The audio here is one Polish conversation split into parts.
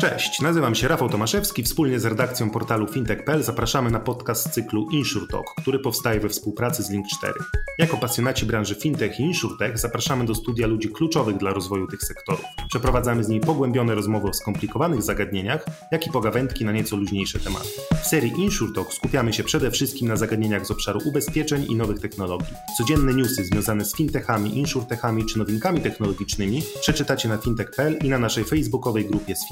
Cześć, nazywam się Rafał Tomaszewski. Wspólnie z redakcją portalu fintech.pl zapraszamy na podcast cyklu InsurTalk, który powstaje we współpracy z Link4. Jako pasjonaci branży fintech i insurtech zapraszamy do studia ludzi kluczowych dla rozwoju tych sektorów. Przeprowadzamy z nimi pogłębione rozmowy o skomplikowanych zagadnieniach, jak i pogawędki na nieco luźniejsze tematy. W serii InsurTalk skupiamy się przede wszystkim na zagadnieniach z obszaru ubezpieczeń i nowych technologii. Codzienne newsy związane z fintechami, insurtechami czy nowinkami technologicznymi przeczytacie na fintech.pl i na naszej facebookowej grupie z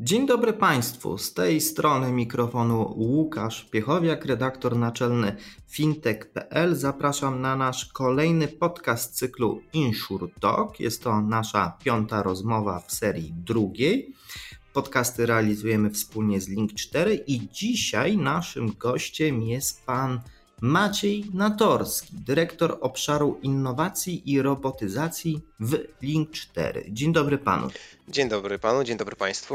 Dzień dobry Państwu. Z tej strony mikrofonu Łukasz Piechowiak, redaktor naczelny fintech.pl. Zapraszam na nasz kolejny podcast cyklu Insure Talk. Jest to nasza piąta rozmowa w serii drugiej. Podcasty realizujemy wspólnie z Link4 i dzisiaj naszym gościem jest pan Maciej Natorski, dyrektor obszaru innowacji i robotyzacji w Link4. Dzień dobry panu. Dzień dobry panu, dzień dobry państwu.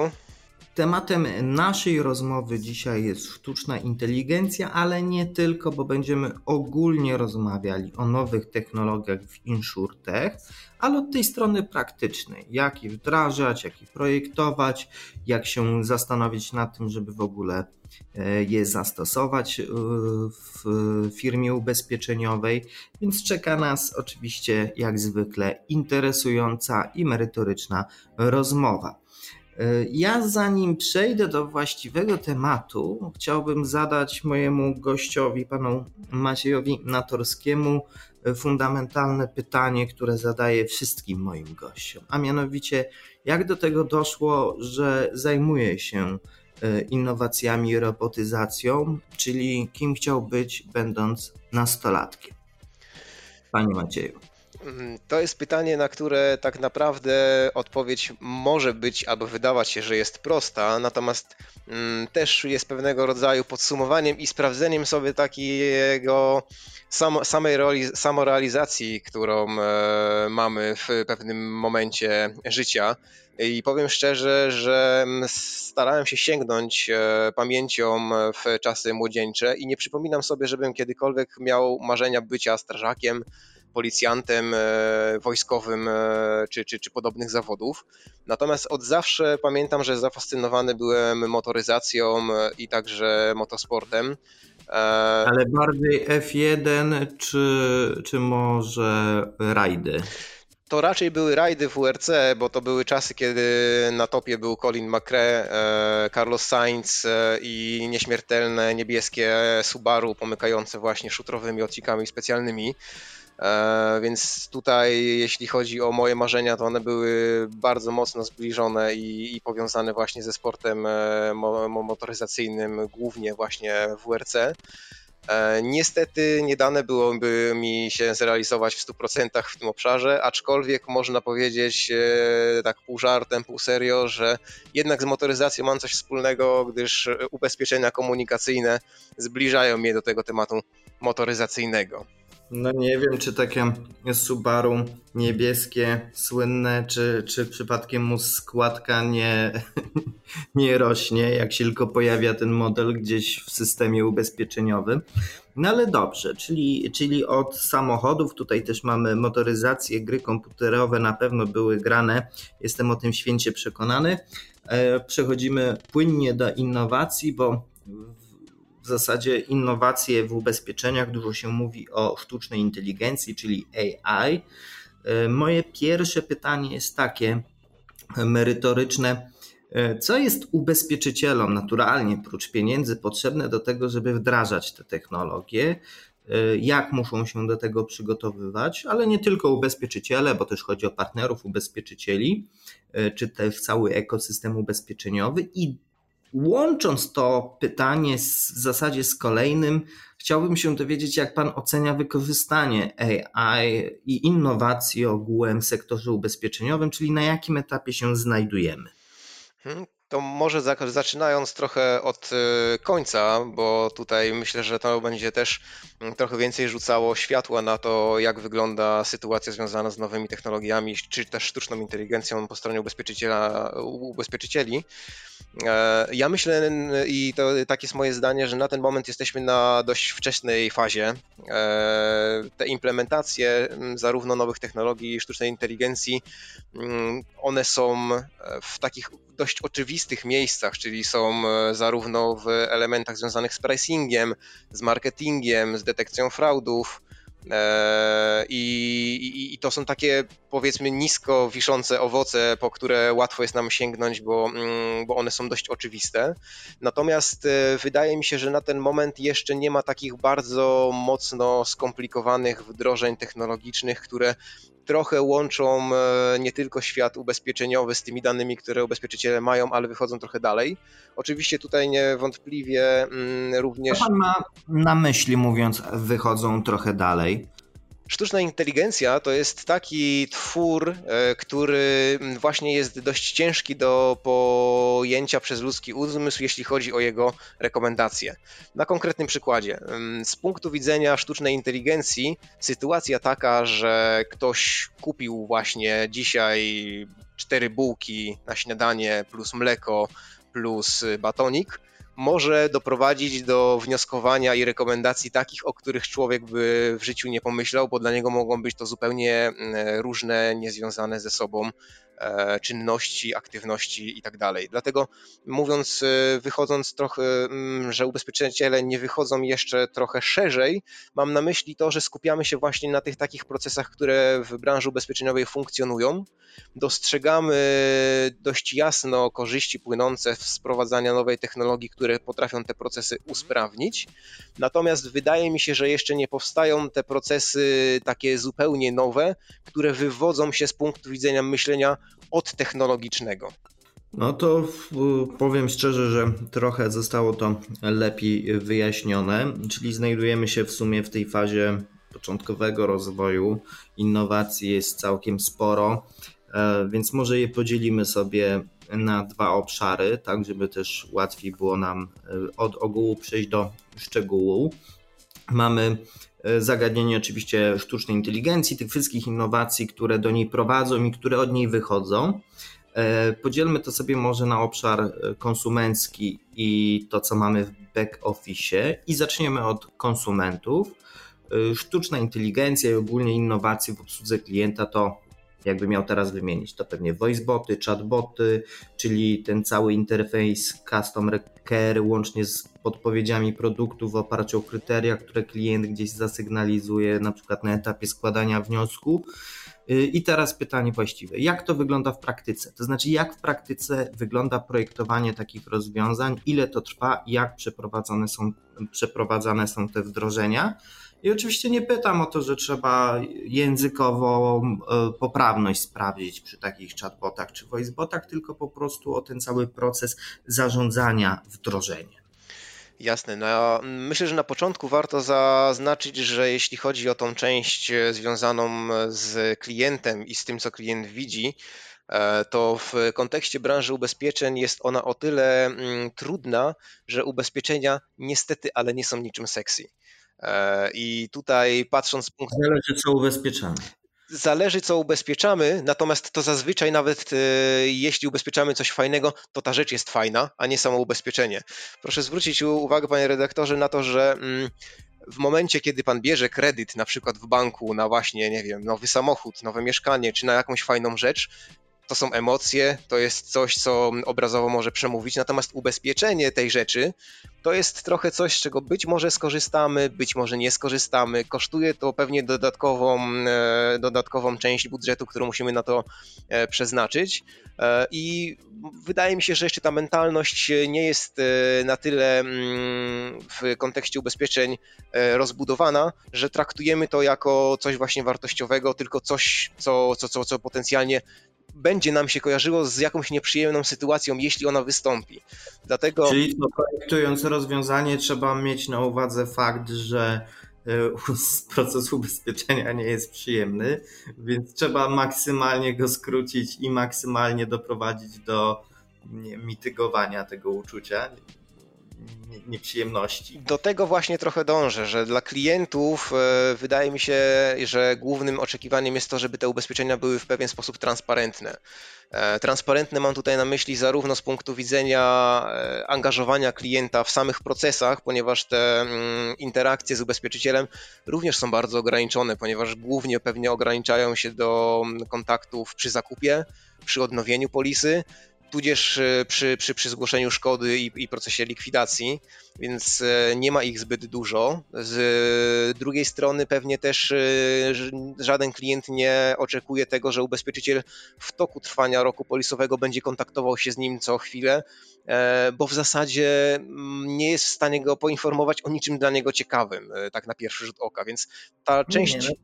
Tematem naszej rozmowy dzisiaj jest sztuczna inteligencja, ale nie tylko, bo będziemy ogólnie rozmawiali o nowych technologiach w InsurTech, ale od tej strony praktycznej. Jak je wdrażać, jak je projektować, jak się zastanowić nad tym, żeby w ogóle e, je zastosować e, w firmie ubezpieczeniowej. Więc czeka nas oczywiście, jak zwykle, interesująca i merytoryczna rozmowa. Ja zanim przejdę do właściwego tematu, chciałbym zadać mojemu gościowi, panu Maciejowi Natorskiemu, fundamentalne pytanie, które zadaję wszystkim moim gościom, a mianowicie jak do tego doszło, że zajmuję się e, innowacjami i robotyzacją, czyli kim chciał być będąc nastolatkiem. Panie Macieju. Mm, to jest pytanie, na które tak naprawdę odpowiedź może być albo wydawać się, że jest prosta, natomiast mm, też jest pewnego rodzaju podsumowaniem i sprawdzeniem sobie takiego sam, samej roli, samorealizacji, którą e, mamy w pewnym momencie życia. I powiem szczerze, że mm, starałem się sięgnąć e, pamięcią w czasy młodzieńcze i nie przypominam sobie, żebym kiedykolwiek miał marzenia bycia strażakiem policjantem e, wojskowym e, czy, czy, czy podobnych zawodów. Natomiast od zawsze pamiętam, że zafascynowany byłem motoryzacją e, i także motosportem. Ale bardziej F1 czy, czy może rajdy? To raczej były rajdy WRC, bo to były czasy, kiedy na topie był Colin McRae, Carlos Sainz i nieśmiertelne niebieskie Subaru pomykające właśnie szutrowymi odcinkami specjalnymi. E, więc tutaj, jeśli chodzi o moje marzenia, to one były bardzo mocno zbliżone i, i powiązane właśnie ze sportem e, motoryzacyjnym, głównie właśnie WRC. E, niestety nie dane byłoby mi się zrealizować w 100% w tym obszarze, aczkolwiek można powiedzieć tak pół żartem, pół serio, że jednak z motoryzacją mam coś wspólnego, gdyż ubezpieczenia komunikacyjne zbliżają mnie do tego tematu motoryzacyjnego. No nie wiem, czy takie Subaru niebieskie, słynne, czy, czy przypadkiem mu składka nie, nie rośnie, jak się tylko pojawia ten model gdzieś w systemie ubezpieczeniowym. No ale dobrze, czyli, czyli od samochodów, tutaj też mamy motoryzację, gry komputerowe na pewno były grane, jestem o tym święcie przekonany. E, przechodzimy płynnie do innowacji, bo w zasadzie innowacje w ubezpieczeniach, dużo się mówi o sztucznej inteligencji, czyli AI. E, moje pierwsze pytanie jest takie merytoryczne. E, co jest ubezpieczycielom naturalnie, prócz pieniędzy, potrzebne do tego, żeby wdrażać te technologie? E, jak muszą się do tego przygotowywać, ale nie tylko ubezpieczyciele, bo też chodzi o partnerów ubezpieczycieli, czy też cały ekosystem ubezpieczeniowy i Łącząc to pytanie z, w zasadzie z kolejnym, chciałbym się dowiedzieć, jak Pan ocenia wykorzystanie AI i innowacji ogółem w sektorze ubezpieczeniowym, czyli na jakim etapie się znajdujemy. Hmm, To może zaczynając trochę od y, końca, bo tutaj myślę, że to będzie też mm, trochę więcej rzucało światła na to, jak wygląda sytuacja związana z nowymi technologiami, czy też sztuczną inteligencją po stronie ubezpieczyciela, ubezpieczycieli. E, ja myślę, i to tak jest moje zdanie, że na ten moment jesteśmy na dość wczesnej fazie. E, te implementacje zarówno nowych technologii, sztucznej inteligencji, one są w takich dość oczywistych miejscach, czyli są e, zarówno w elementach związanych z pricingiem, z marketingiem, z detekcją fraudów. E, I, i, I, to są takie powiedzmy nisko wiszące owoce, po które łatwo jest nam sięgnąć, bo, mm, bo one są dość oczywiste. Natomiast e, wydaje mi się, że na ten moment jeszcze nie ma takich bardzo mocno skomplikowanych wdrożeń technologicznych, które trochę łączą e, nie tylko świat ubezpieczeniowy z tymi danymi, które ubezpieczyciele mają, ale wychodzą trochę dalej. Oczywiście tutaj niewątpliwie mm, również. Co pan ma na myśli, mówiąc, wychodzą trochę dalej? Sztuczna inteligencja to jest taki twór, e, który właśnie jest dość ciężki do pojęcia przez ludzki umysł, jeśli chodzi o jego rekomendacje. Na konkretnym przykładzie. Z punktu widzenia sztucznej inteligencji, sytuacja taka, że ktoś kupił właśnie dzisiaj cztery bułki na śniadanie plus mleko plus batonik, może doprowadzić do wnioskowania i rekomendacji takich, o których człowiek by w życiu nie pomyślał, bo dla niego mogą być to zupełnie mm, różne, niezwiązane ze sobą czynności, aktywności i tak dalej. Dlatego mówiąc, e, wychodząc trochę, mm, że ubezpieczyciele nie wychodzą jeszcze trochę szerzej, mam na myśli to, że skupiamy się właśnie na tych takich procesach, które w branży ubezpieczeniowej funkcjonują. Dostrzegamy dość jasno korzyści płynące z wprowadzania nowej technologii, które potrafią te procesy usprawnić. Natomiast wydaje mi się, że jeszcze nie powstają te procesy takie zupełnie nowe, które wywodzą się z punktu widzenia myślenia od technologicznego. No to powiem szczerze, że trochę zostało to lepiej wyjaśnione, czyli znajdujemy się w sumie w tej fazie początkowego rozwoju. Innowacji jest całkiem sporo, e, więc może je podzielimy sobie na dwa obszary, tak żeby też łatwiej było nam e, od ogółu przejść do szczegółu. Mamy zagadnienie oczywiście sztucznej inteligencji, tych wszystkich innowacji, które do niej prowadzą i które od niej wychodzą. E, podzielmy to sobie może na obszar e, konsumencki i to, co mamy w back office i zaczniemy od konsumentów. Sztuczna inteligencja i ogólnie innowacje w obsłudze klienta to jakby miał teraz wymienić, to pewnie voiceboty, chatboty, czyli ten cały interfejs customer care łącznie z podpowiedziami produktów w oparciu o kryteria, które klient gdzieś zasygnalizuje, na przykład na etapie składania wniosku. Y, I teraz pytanie właściwe. Jak to wygląda w praktyce? To znaczy, jak w praktyce wygląda projektowanie takich rozwiązań, ile to trwa, jak przeprowadzane są, przeprowadzane są te wdrożenia? I oczywiście nie pytam o to, że trzeba językowo e, poprawność sprawdzić przy takich chatbotach czy voicebotach, tylko po prostu o ten cały proces zarządzania wdrożeniem. Jasne. No, myślę, że na początku warto zaznaczyć, że jeśli chodzi o tą część e, związaną z klientem i z tym, co klient widzi, e, to w kontekście branży ubezpieczeń jest ona o tyle mm, trudna, że ubezpieczenia niestety, ale nie są niczym sexy. E, I tutaj patrząc z punktu. Zależy, co ubezpieczamy. Zależy, co ubezpieczamy, natomiast to zazwyczaj, nawet e, jeśli ubezpieczamy coś fajnego, to ta rzecz jest fajna, a nie samo ubezpieczenie. Proszę zwrócić uwagę, panie redaktorze, na to, że. Mm, w momencie, kiedy pan bierze kredyt, na przykład w banku, na właśnie, nie wiem, nowy samochód, nowe mieszkanie, czy na jakąś fajną rzecz, to są emocje, to jest coś, co obrazowo może przemówić, natomiast ubezpieczenie tej rzeczy to jest trochę coś, z czego być może skorzystamy, być może nie skorzystamy. Kosztuje to pewnie dodatkową, e, dodatkową część budżetu, którą musimy na to e, przeznaczyć. E, I wydaje mi się, że jeszcze ta mentalność nie jest na tyle mm, w kontekście ubezpieczeń rozbudowana, że traktujemy to jako coś właśnie wartościowego, tylko coś, co, co, co, co potencjalnie będzie nam się kojarzyło z jakąś nieprzyjemną sytuacją, jeśli ona wystąpi. Dlatego... Czyli projektując rozwiązanie trzeba mieć na uwadze fakt, że e, proces ubezpieczenia nie jest przyjemny, więc trzeba maksymalnie go skrócić i maksymalnie doprowadzić do mitygowania tego uczucia, nieprzyjemności. Do tego właśnie trochę dążę, że dla klientów e, wydaje mi się, że głównym oczekiwaniem jest to, żeby te ubezpieczenia były w pewien sposób transparentne. E, transparentne mam tutaj na myśli zarówno z punktu widzenia e, angażowania klienta w samych procesach, ponieważ te mm, interakcje z ubezpieczycielem również są bardzo ograniczone, ponieważ głównie pewnie ograniczają się do mm, kontaktów przy zakupie, przy odnowieniu polisy, tudzież e, przy, przy, przy zgłoszeniu szkody i, i, procesie likwidacji, więc e, nie ma ich zbyt dużo. Z drugiej strony pewnie też e, żaden klient nie oczekuje tego, że ubezpieczyciel w toku trwania roku polisowego będzie kontaktował się z nim co chwilę, bo w zasadzie mm, nie jest w stanie go poinformować o niczym dla niego ciekawym, tak na pierwszy rzut oka, więc ta część... Nie,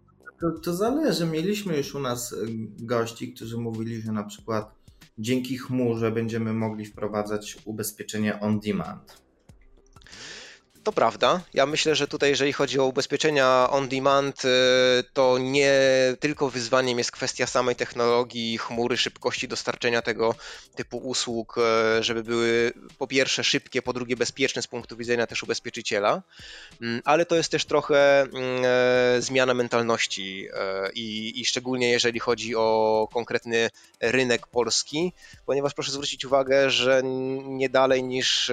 no, to, to zależy. Mieliśmy już u nas gości, którzy mówili, że na przykład dzięki chmurze będziemy mogli wprowadzać ubezpieczenie on demand. To prawda. Ja myślę, że tutaj, jeżeli chodzi o ubezpieczenia on demand, y, to nie tylko wyzwaniem jest kwestia samej technologii, chmury, szybkości dostarczenia tego typu usług, y, żeby były po pierwsze szybkie, po drugie bezpieczne z punktu widzenia też ubezpieczyciela, mm, ale to jest też trochę mm, e, zmiana mentalności i, i szczególnie jeżeli chodzi o konkretny rynek polski, ponieważ proszę zwrócić uwagę, że nie dalej niż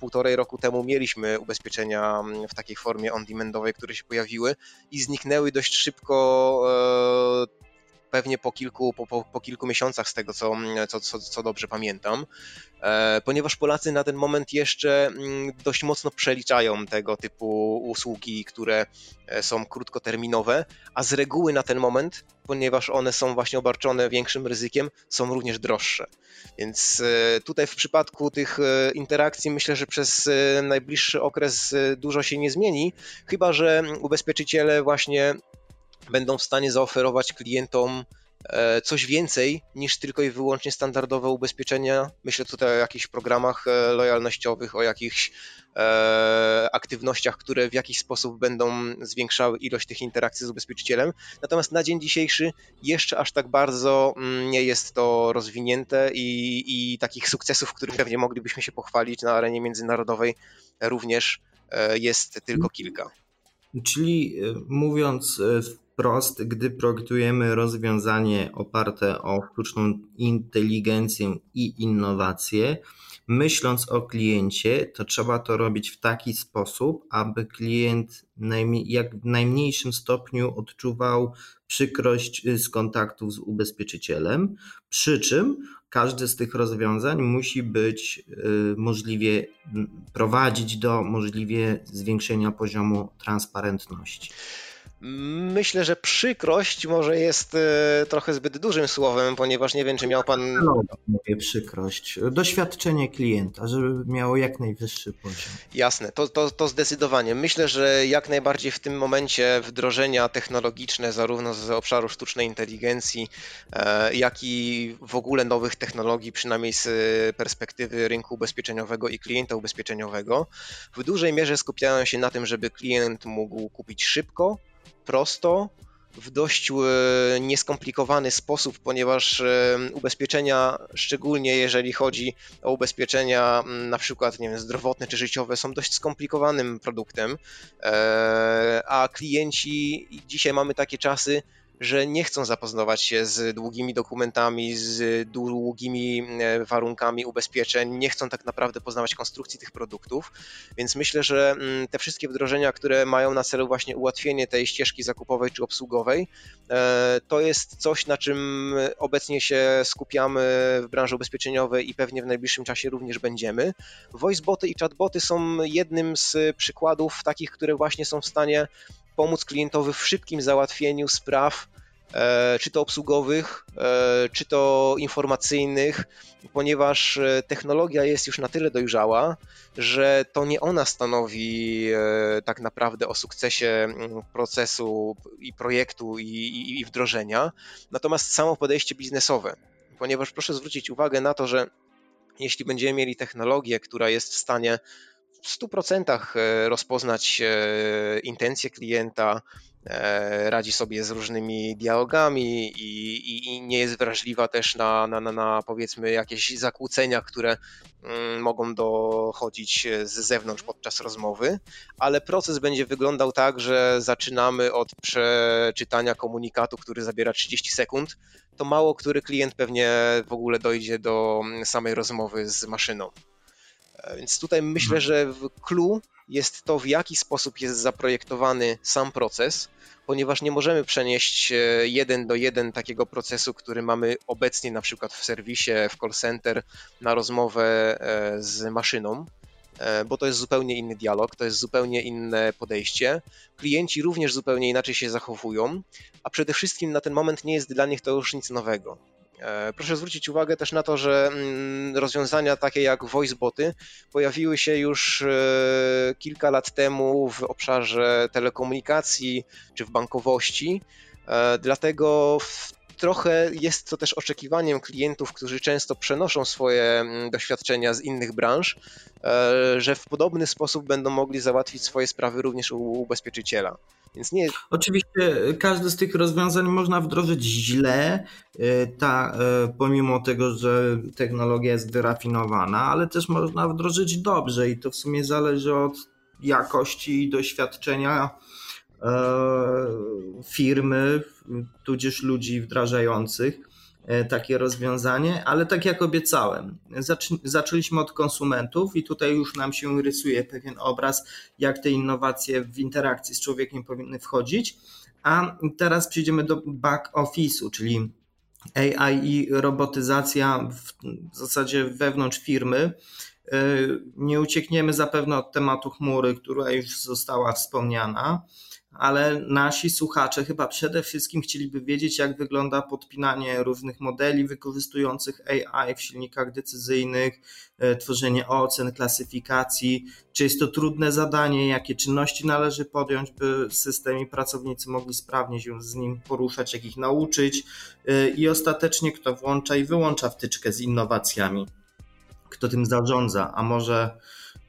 półtorej roku temu mieliśmy ubezpieczenia mm, w takiej formie on-demandowej, które się pojawiły i zniknęły dość szybko e, pewnie po kilku, po, po, po, kilku miesiącach z tego, co, mm, co, co, co dobrze pamiętam, e, ponieważ Polacy na ten moment jeszcze mm, dość mocno przeliczają tego typu usługi, które e, są krótkoterminowe, a z reguły na ten moment, ponieważ one są właśnie obarczone większym ryzykiem, są również droższe. Więc e, tutaj w przypadku tych interakcji myślę, że przez najbliższy okres dużo się nie zmieni, chyba że ubezpieczyciele właśnie będą w stanie zaoferować klientom e, coś więcej niż tylko i wyłącznie standardowe ubezpieczenia. Myślę tutaj o jakichś programach e, lojalnościowych, o jakichś e, aktywnościach, które w jakiś sposób będą zwiększały ilość tych interakcji z ubezpieczycielem. Natomiast na dzień dzisiejszy jeszcze aż tak bardzo mm, nie jest to rozwinięte i, i takich sukcesów, których pewnie moglibyśmy się pochwalić na arenie międzynarodowej również jest tylko kilka. Czyli mówiąc wprost, gdy projektujemy rozwiązanie oparte o sztuczną inteligencję i innowacje, myśląc o kliencie, to trzeba to robić w taki sposób, aby klient jak w najmniejszym stopniu odczuwał przykrość z kontaktów z ubezpieczycielem, przy czym każde z tych rozwiązań musi być y, możliwie prowadzić do możliwie zwiększenia poziomu transparentności. Myślę, że przykrość może jest e, trochę zbyt dużym słowem, ponieważ nie wiem, czy miał pan. No, mówię przykrość. Doświadczenie klienta, żeby miało jak najwyższy poziom. Jasne, to, to, to zdecydowanie. Myślę, że jak najbardziej w tym momencie wdrożenia technologiczne, zarówno z obszaru sztucznej inteligencji, e, jak i w ogóle nowych technologii, przynajmniej z perspektywy rynku ubezpieczeniowego i klienta ubezpieczeniowego, w dużej mierze skupiają się na tym, żeby klient mógł kupić szybko prosto, w dość e, nieskomplikowany sposób, ponieważ e, ubezpieczenia, szczególnie jeżeli chodzi o ubezpieczenia na przykład nie wiem, zdrowotne czy życiowe, są dość skomplikowanym produktem, e, a klienci dzisiaj mamy takie czasy, że nie chcą zapoznawać się z długimi dokumentami, z długimi e, warunkami ubezpieczeń, nie chcą tak naprawdę poznawać konstrukcji tych produktów, więc myślę, że mm, te wszystkie wdrożenia, które mają na celu właśnie ułatwienie tej ścieżki zakupowej czy obsługowej, e, to jest coś, na czym obecnie się skupiamy w branży ubezpieczeniowej i pewnie w najbliższym czasie również będziemy. Voiceboty i chatboty są jednym z przykładów takich, które właśnie są w stanie pomóc klientowi w szybkim załatwieniu spraw, e, czy to obsługowych, e, czy to informacyjnych, ponieważ e, technologia jest już na tyle dojrzała, że to nie ona stanowi tak naprawdę o sukcesie procesu i projektu i, i, i wdrożenia, natomiast samo podejście biznesowe. Ponieważ proszę zwrócić uwagę na to, że jeśli będziemy mieli technologię, która jest w stanie 100% rozpoznać intencje klienta, E, radzi sobie z różnymi dialogami i, i, i nie jest wrażliwa też na, na, na, na, powiedzmy jakieś zakłócenia, które mm, mogą dochodzić z zewnątrz podczas rozmowy, ale proces będzie wyglądał tak, że zaczynamy od przeczytania komunikatu, który zabiera 30 sekund, to mało który klient pewnie w ogóle dojdzie do samej rozmowy z maszyną. E, więc tutaj myślę, mhm. że w clue jest to, w jaki sposób jest zaprojektowany sam proces, ponieważ nie możemy przenieść e, jeden do jeden takiego procesu, który mamy obecnie na przykład w serwisie, w call center, na rozmowę e, z maszyną, bo to jest zupełnie inny dialog, to jest zupełnie inne podejście. Klienci również zupełnie inaczej się zachowują, a przede wszystkim na ten moment nie jest dla nich to już nic nowego. E, proszę zwrócić uwagę też na to, że mm, rozwiązania takie jak voiceboty pojawiły się już e, kilka lat temu w obszarze telekomunikacji czy w bankowości. E, dlatego trochę jest to też oczekiwaniem klientów, którzy często przenoszą swoje mm, doświadczenia z innych branż, że w podobny sposób będą mogli załatwić swoje sprawy również u ubezpieczyciela. Więc nie... Oczywiście każde z tych rozwiązań można wdrożyć źle, y, ta, y, pomimo tego, że technologia jest wyrafinowana, ale też można wdrożyć dobrze i to w sumie zależy od jakości i doświadczenia firmy, tudzież ludzi wdrażających. E, takie rozwiązanie, ale tak jak obiecałem, zaczęliśmy od konsumentów i tutaj już nam się rysuje pewien obraz, jak te innowacje w interakcji z człowiekiem powinny wchodzić. A teraz przejdziemy do back office'u, czyli AI i robotyzacja w zasadzie wewnątrz firmy. E, nie uciekniemy zapewne od tematu chmury, która już została wspomniana ale nasi słuchacze chyba przede wszystkim chcieliby wiedzieć, jak wygląda podpinanie różnych modeli wykorzystujących AI w silnikach decyzyjnych, e, tworzenie ocen, klasyfikacji. Czy jest to trudne zadanie, jakie czynności należy podjąć, by system i pracownicy mogli sprawnie się z nim poruszać, jak ich nauczyć? E, i ostatecznie kto włącza i wyłącza wtyczkę z innowacjami, kto tym zarządza, a może,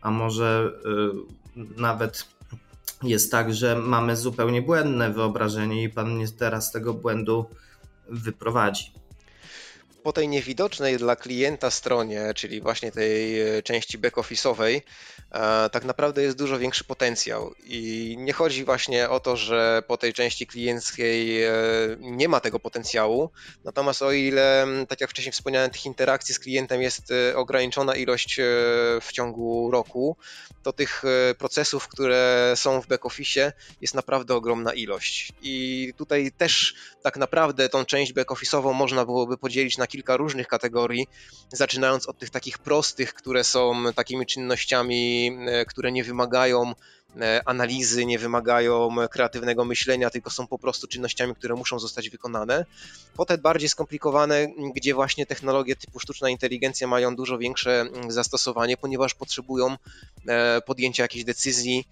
a może e, nawet jest tak, że mamy zupełnie błędne wyobrażenie i pan mnie teraz z tego błędu wyprowadzi po tej niewidocznej dla klienta stronie, czyli właśnie tej e, części back-office'owej, e, tak naprawdę jest dużo większy potencjał. I nie chodzi właśnie o to, że po tej części klienckiej e, nie ma tego potencjału, natomiast o ile, tak jak wcześniej wspomniałem, tych interakcji z klientem jest ograniczona ilość w ciągu roku, to tych procesów, które są w back-office jest naprawdę ogromna ilość. I tutaj też tak naprawdę tą część back-office'ową można byłoby podzielić na kilka różnych kategorii, zaczynając od tych takich prostych, które są takimi czynnościami, e, które nie wymagają e, analizy, nie wymagają kreatywnego myślenia, tylko są po prostu czynnościami, które muszą zostać wykonane. Potem bardziej skomplikowane, gdzie właśnie technologie typu sztuczna inteligencja mają dużo większe mm, zastosowanie, ponieważ potrzebują e, podjęcia jakiejś decyzji,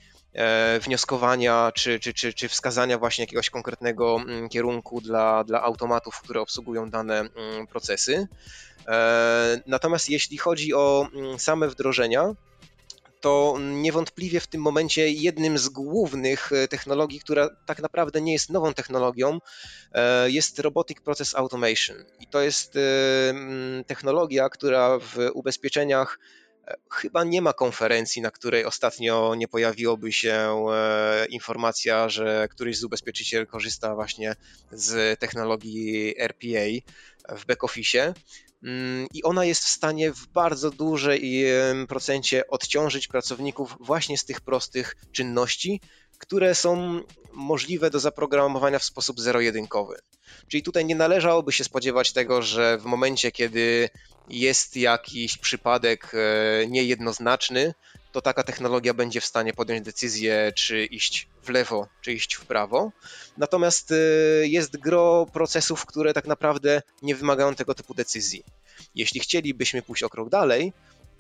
wnioskowania czy, czy, czy, czy wskazania właśnie jakiegoś konkretnego mm, kierunku dla, dla automatów, które obsługują dane mm, procesy. E, natomiast jeśli chodzi o mm, same wdrożenia, to niewątpliwie w tym momencie jednym z głównych e, technologii, która tak naprawdę nie jest nową technologią, jest Robotic Process Automation. I to jest technologia, która w ubezpieczeniach Chyba nie ma konferencji, na której ostatnio nie pojawiłoby się e, informacja, że któryś z ubezpieczycieli korzysta właśnie z technologii RPA w back-office. Mm, I ona jest w stanie w bardzo dużej procencie odciążyć pracowników właśnie z tych prostych czynności, które są możliwe do zaprogramowania w sposób zero-jedynkowy. Czyli tutaj nie należałoby się spodziewać tego, że w momencie, kiedy jest jakiś przypadek e, niejednoznaczny, to taka technologia będzie w stanie podjąć decyzję, czy iść w lewo, czy iść w prawo. Natomiast e, jest gro procesów, które tak naprawdę nie wymagają tego typu decyzji. Jeśli chcielibyśmy pójść o krok dalej,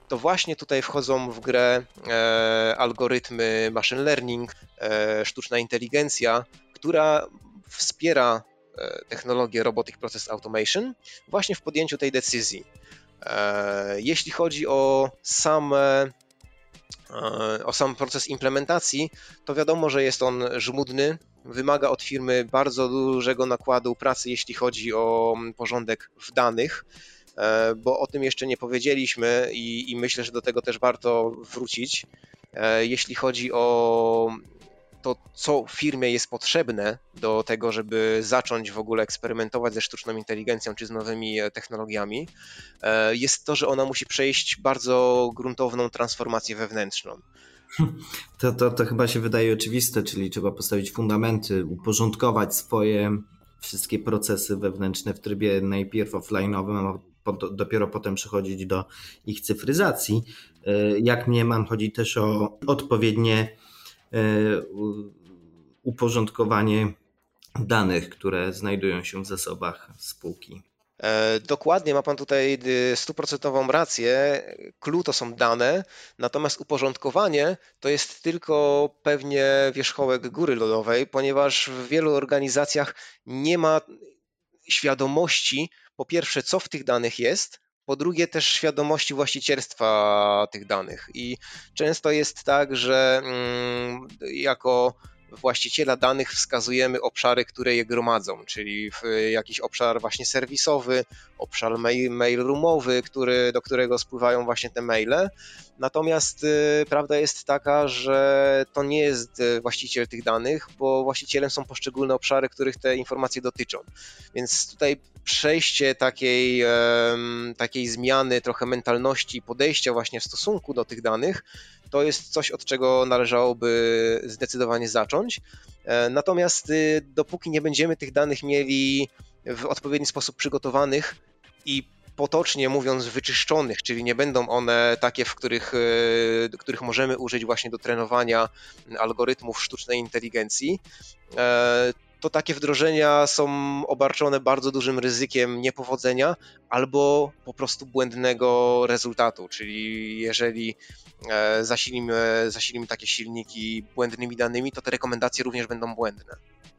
to właśnie tutaj wchodzą w grę e, algorytmy machine learning, e, sztuczna inteligencja, która wspiera technologię Robotic Process Automation właśnie w podjęciu tej decyzji. E, jeśli chodzi o same o sam proces implementacji, to wiadomo, że jest on żmudny, wymaga od firmy bardzo dużego nakładu pracy, jeśli chodzi o porządek w danych, e, bo o tym jeszcze nie powiedzieliśmy i, i myślę, że do tego też warto wrócić. E, jeśli chodzi o to, co firmie jest potrzebne do tego, żeby zacząć w ogóle eksperymentować ze sztuczną inteligencją czy z nowymi e, technologiami, e, jest to, że ona musi przejść bardzo gruntowną transformację wewnętrzną. To, to, to chyba się wydaje oczywiste, czyli trzeba postawić fundamenty, uporządkować swoje wszystkie procesy wewnętrzne w trybie najpierw offline'owym, dopiero potem przechodzić do ich cyfryzacji. E, jak mnie mam, chodzi też o odpowiednie uporządkowanie danych, które znajdują się w zasobach spółki. E, dokładnie, ma Pan tutaj y, stuprocentową rację. Clue to są dane, natomiast uporządkowanie to jest tylko pewnie wierzchołek góry lodowej, ponieważ w wielu organizacjach nie ma świadomości, po pierwsze, co w tych danych jest, po drugie też świadomości właścicielstwa tych danych. I często jest tak, że mm, jako właściciela danych wskazujemy obszary, które je gromadzą, czyli jakiś obszar właśnie serwisowy, obszar mail, mail roomowy, który, do którego spływają właśnie te maile. Natomiast y, prawda jest taka, że to nie jest y, właściciel tych danych, bo właścicielem są poszczególne obszary, których te informacje dotyczą. Więc tutaj przejście takiej, takiej zmiany, trochę mentalności, podejścia właśnie w stosunku do tych danych, to jest coś, od czego należałoby zdecydowanie zacząć. E, natomiast y, dopóki nie będziemy tych danych mieli w odpowiedni sposób przygotowanych i potocznie mówiąc wyczyszczonych, czyli nie będą one takie, w których, e, których możemy użyć właśnie do trenowania algorytmów sztucznej inteligencji, e, to takie wdrożenia są obarczone bardzo dużym ryzykiem niepowodzenia albo po prostu błędnego rezultatu. Czyli jeżeli e, zasilimy, zasilimy takie silniki błędnymi danymi, to te rekomendacje również będą błędne.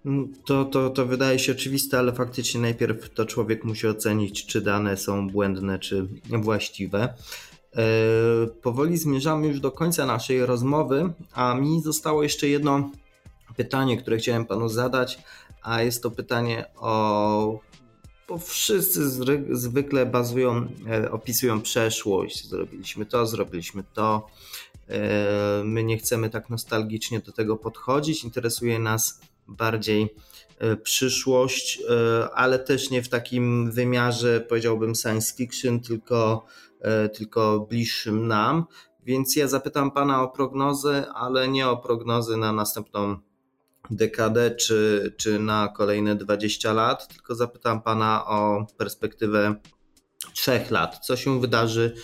Mm, to, to, to wydaje się oczywiste, ale faktycznie najpierw to człowiek musi ocenić, czy dane są błędne, czy właściwe. E, powoli zmierzamy już do końca naszej rozmowy, a mi zostało jeszcze jedno pytanie, które chciałem panu zadać, a jest to pytanie o. Bo wszyscy zwykle bazują, e, opisują przeszłość. Zrobiliśmy to, zrobiliśmy to. E, my nie chcemy tak nostalgicznie do tego podchodzić. Interesuje nas bardziej e, przyszłość, ale też nie w takim wymiarze, powiedziałbym, science fiction, tylko, tylko bliższym nam. Więc ja zapytam Pana o prognozę, ale nie o prognozy na następną dekadę czy, czy na kolejne 20 lat, tylko zapytam Pana o perspektywę trzech lat. Co się wydarzy yy,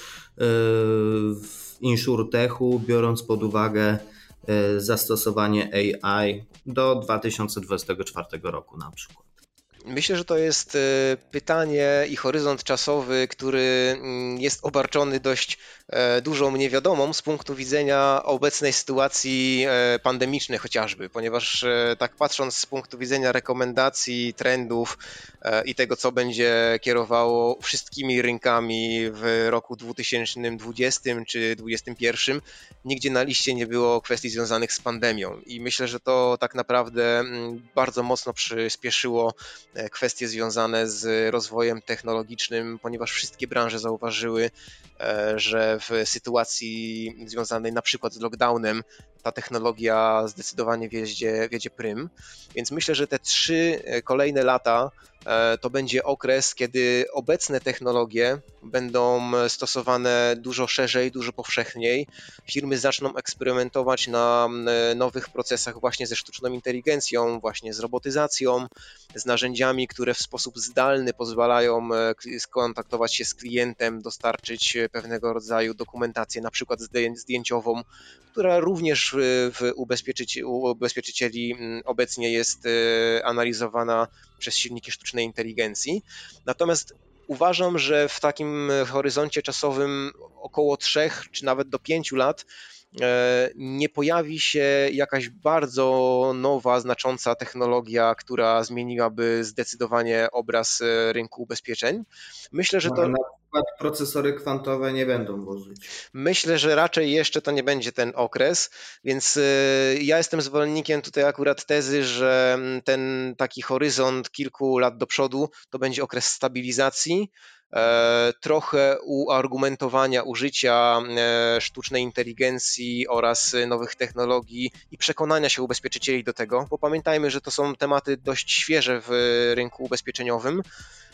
w InsurTechu, biorąc pod uwagę yy, zastosowanie AI do 2024 roku na przykład? Myślę, że to jest e, pytanie i horyzont czasowy, który mm, jest obarczony dość e, dużą niewiadomą z punktu widzenia obecnej sytuacji e, pandemicznej chociażby, ponieważ tak patrząc z punktu widzenia rekomendacji, trendów i tego, co będzie kierowało wszystkimi rynkami w roku 2020 czy 2021, nigdzie na liście nie było kwestii związanych z pandemią. I myślę, że to tak naprawdę mm, bardzo mocno przyspieszyło kwestie związane z rozwojem technologicznym, ponieważ wszystkie branże zauważyły, e, że w sytuacji związanej na przykład z lockdownem ta technologia zdecydowanie wiedzie, wiedzie prym. Więc myślę, że te trzy e, kolejne lata E, to będzie okres, kiedy obecne technologie będą stosowane dużo szerzej, dużo powszechniej. Firmy zaczną eksperymentować na e, nowych procesach właśnie ze sztuczną inteligencją, właśnie z robotyzacją, z narzędziami, które w sposób zdalny pozwalają e, skontaktować się z klientem, dostarczyć pewnego rodzaju dokumentację, na przykład zdjęciową, która również w ubezpieczycieli obecnie jest analizowana przez silniki sztucznej inteligencji. Natomiast uważam, że w takim horyzoncie czasowym około 3 czy nawet do 5 lat nie pojawi się jakaś bardzo nowa, znacząca technologia, która zmieniłaby zdecydowanie obraz e, rynku ubezpieczeń. Myślę, że to. przykład procesory kwantowe nie będą włożyć. Myślę, że raczej jeszcze to nie będzie ten okres, więc y, ja jestem zwolennikiem tutaj akurat tezy, że mm, ten taki horyzont kilku lat do przodu to będzie okres stabilizacji, e, trochę uargumentowania użycia e, sztucznej inteligencji oraz nowych technologii i przekonania się ubezpieczycieli do tego, bo pamiętajmy, że to są tematy dość świeże w rynku ubezpieczeniowym.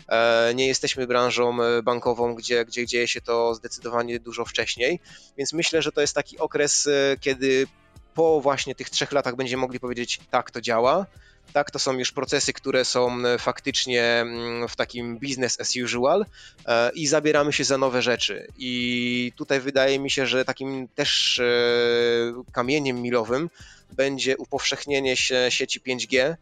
E, nie jesteśmy branżą e, bankową, gdzie, gdzie dzieje się to zdecydowanie dużo wcześniej, więc myślę, że to jest taki okres, e, kiedy po właśnie tych trzech latach będziemy mogli powiedzieć, tak, to działa. Tak, to są już procesy, które są faktycznie mm, w takim business as usual i zabieramy się za nowe rzeczy. I tutaj wydaje mi się, że takim też kamieniem milowym będzie upowszechnienie się sieci 5G, E,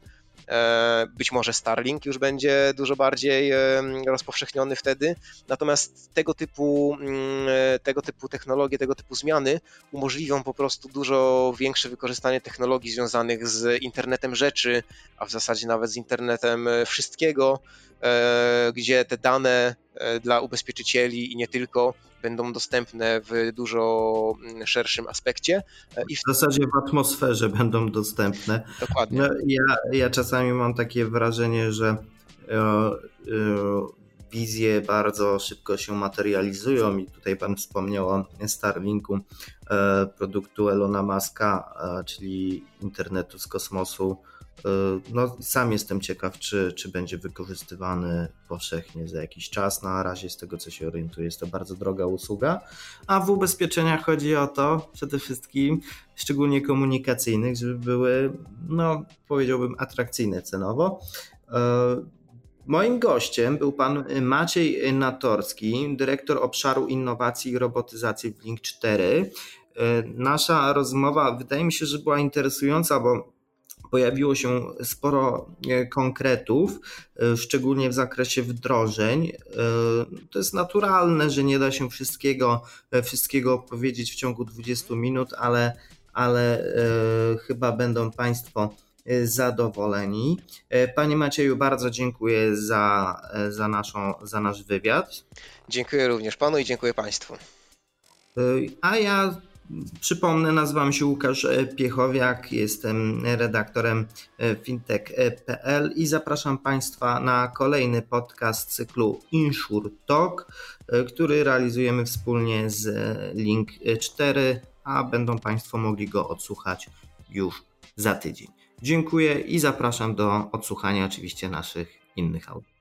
być może Starlink już będzie dużo bardziej e, rozpowszechniony wtedy. Natomiast tego typu, mm, e, tego typu technologie, tego typu zmiany umożliwią po prostu dużo większe wykorzystanie technologii związanych z internetem rzeczy, a w zasadzie nawet z internetem wszystkiego, gdzie te dane dla ubezpieczycieli i nie tylko będą dostępne w dużo mm, szerszym aspekcie. I w... w zasadzie w atmosferze będą dostępne. Dokładnie. No, ja, ja czasami mam takie wrażenie, że e, e, wizje bardzo szybko się materializują i tutaj Pan wspomniał o Starlinku, e, produktu Elona Muska, czyli internetu z kosmosu, E, no, sam jestem ciekaw, czy, czy będzie wykorzystywany powszechnie za jakiś czas. Na razie, z tego co się orientuję, jest to bardzo droga usługa. A w ubezpieczeniach chodzi o to przede wszystkim, szczególnie komunikacyjnych, żeby były, no, powiedziałbym, atrakcyjne cenowo. E, moim gościem był pan Maciej Natorski, dyrektor obszaru innowacji i robotyzacji w Link 4. E, nasza rozmowa wydaje mi się, że była interesująca, bo pojawiło się sporo e, konkretów, e, szczególnie w zakresie wdrożeń. E, to jest naturalne, że nie da się wszystkiego, wszystkiego powiedzieć w ciągu 20 minut, ale, ale chyba będą Państwo zadowoleni. Panie Macieju, bardzo dziękuję za, za, naszą, za nasz wywiad. Dziękuję również Panu i dziękuję Państwu. A ja Przypomnę, nazywam się Łukasz e, Piechowiak, jestem redaktorem e, fintech.pl i zapraszam Państwa na kolejny podcast cyklu Insure Talk, e, który realizujemy wspólnie z Link 4, a będą Państwo mogli go odsłuchać już za tydzień. Dziękuję i zapraszam do odsłuchania oczywiście naszych innych audycji.